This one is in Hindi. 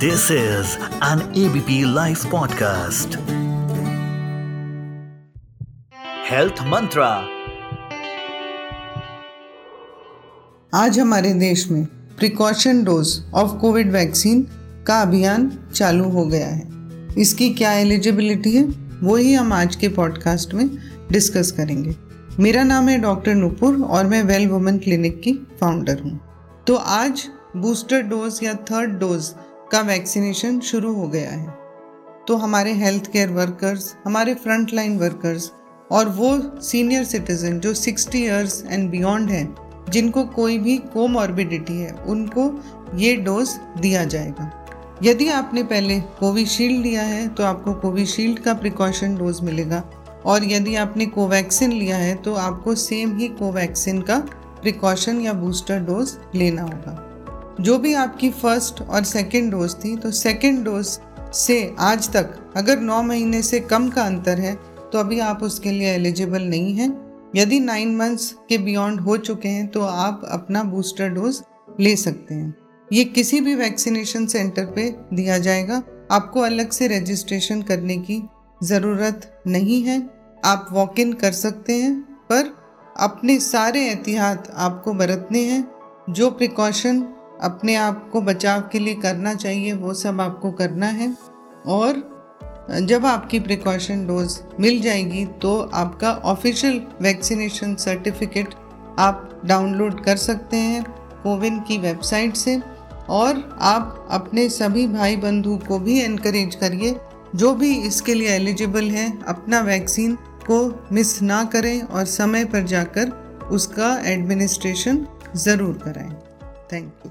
This is an ABP Life podcast. Health Mantra. आज हमारे देश में precaution dose of covid vaccine का अभियान चालू हो गया है इसकी क्या एलिजिबिलिटी है वो ही हम आज के पॉडकास्ट में डिस्कस करेंगे मेरा नाम है डॉक्टर नुपुर और मैं वेल वुमेन क्लिनिक की फाउंडर हूँ तो आज बूस्टर डोज या थर्ड डोज का वैक्सीनेशन शुरू हो गया है। तो हमारे हेल्थ केयर वर्कर्स हमारे फ्रंट लाइन वर्कर्स और वो सीनियर सिटीजन जो 60 इयर्स एंड बियॉन्ड हैं, जिनको कोई भी कोमॉर्बिडिटी है, उनको ये डोज दिया जाएगा। यदि आपने पहले कोविशील्ड लिया है तो आपको कोविशील्ड का प्रिकॉशन डोज मिलेगा और यदि आपने कोवैक्सिन लिया है तो आपको सेम ही कोवैक्सिन का प्रिकॉशन या बूस्टर डोज लेना होगा। जो भी आपकी फ़र्स्ट और सेकेंड डोज थी तो सेकेंड डोज से आज तक अगर नौ महीने से कम का अंतर है तो अभी आप उसके लिए एलिजिबल नहीं हैं। यदि नाइन मंथ्स के बियॉन्ड हो चुके हैं तो आप अपना बूस्टर डोज ले सकते हैं। ये किसी भी वैक्सीनेशन सेंटर पे दिया जाएगा। आपको अलग से रजिस्ट्रेशन करने की ज़रूरत नहीं है। आप वॉक इन कर सकते हैं, पर अपने सारे एहतियात आपको बरतने हैं। जो प्रिकॉशन अपने आप को बचाव के लिए करना चाहिए, वो सब आपको करना है। और जब आपकी प्रिकॉशन डोज मिल जाएगी तो आपका ऑफिशियल वैक्सीनेशन सर्टिफिकेट आप डाउनलोड कर सकते हैं कोविन की वेबसाइट से। और आप अपने सभी भाई बंधु को भी इनक्रेज करिए, जो भी इसके लिए एलिजिबल हैं, अपना वैक्सीन को मिस ना करें और समय पर जाकर उसका एडमिनिस्ट्रेशन ज़रूर कराएँ। Thank you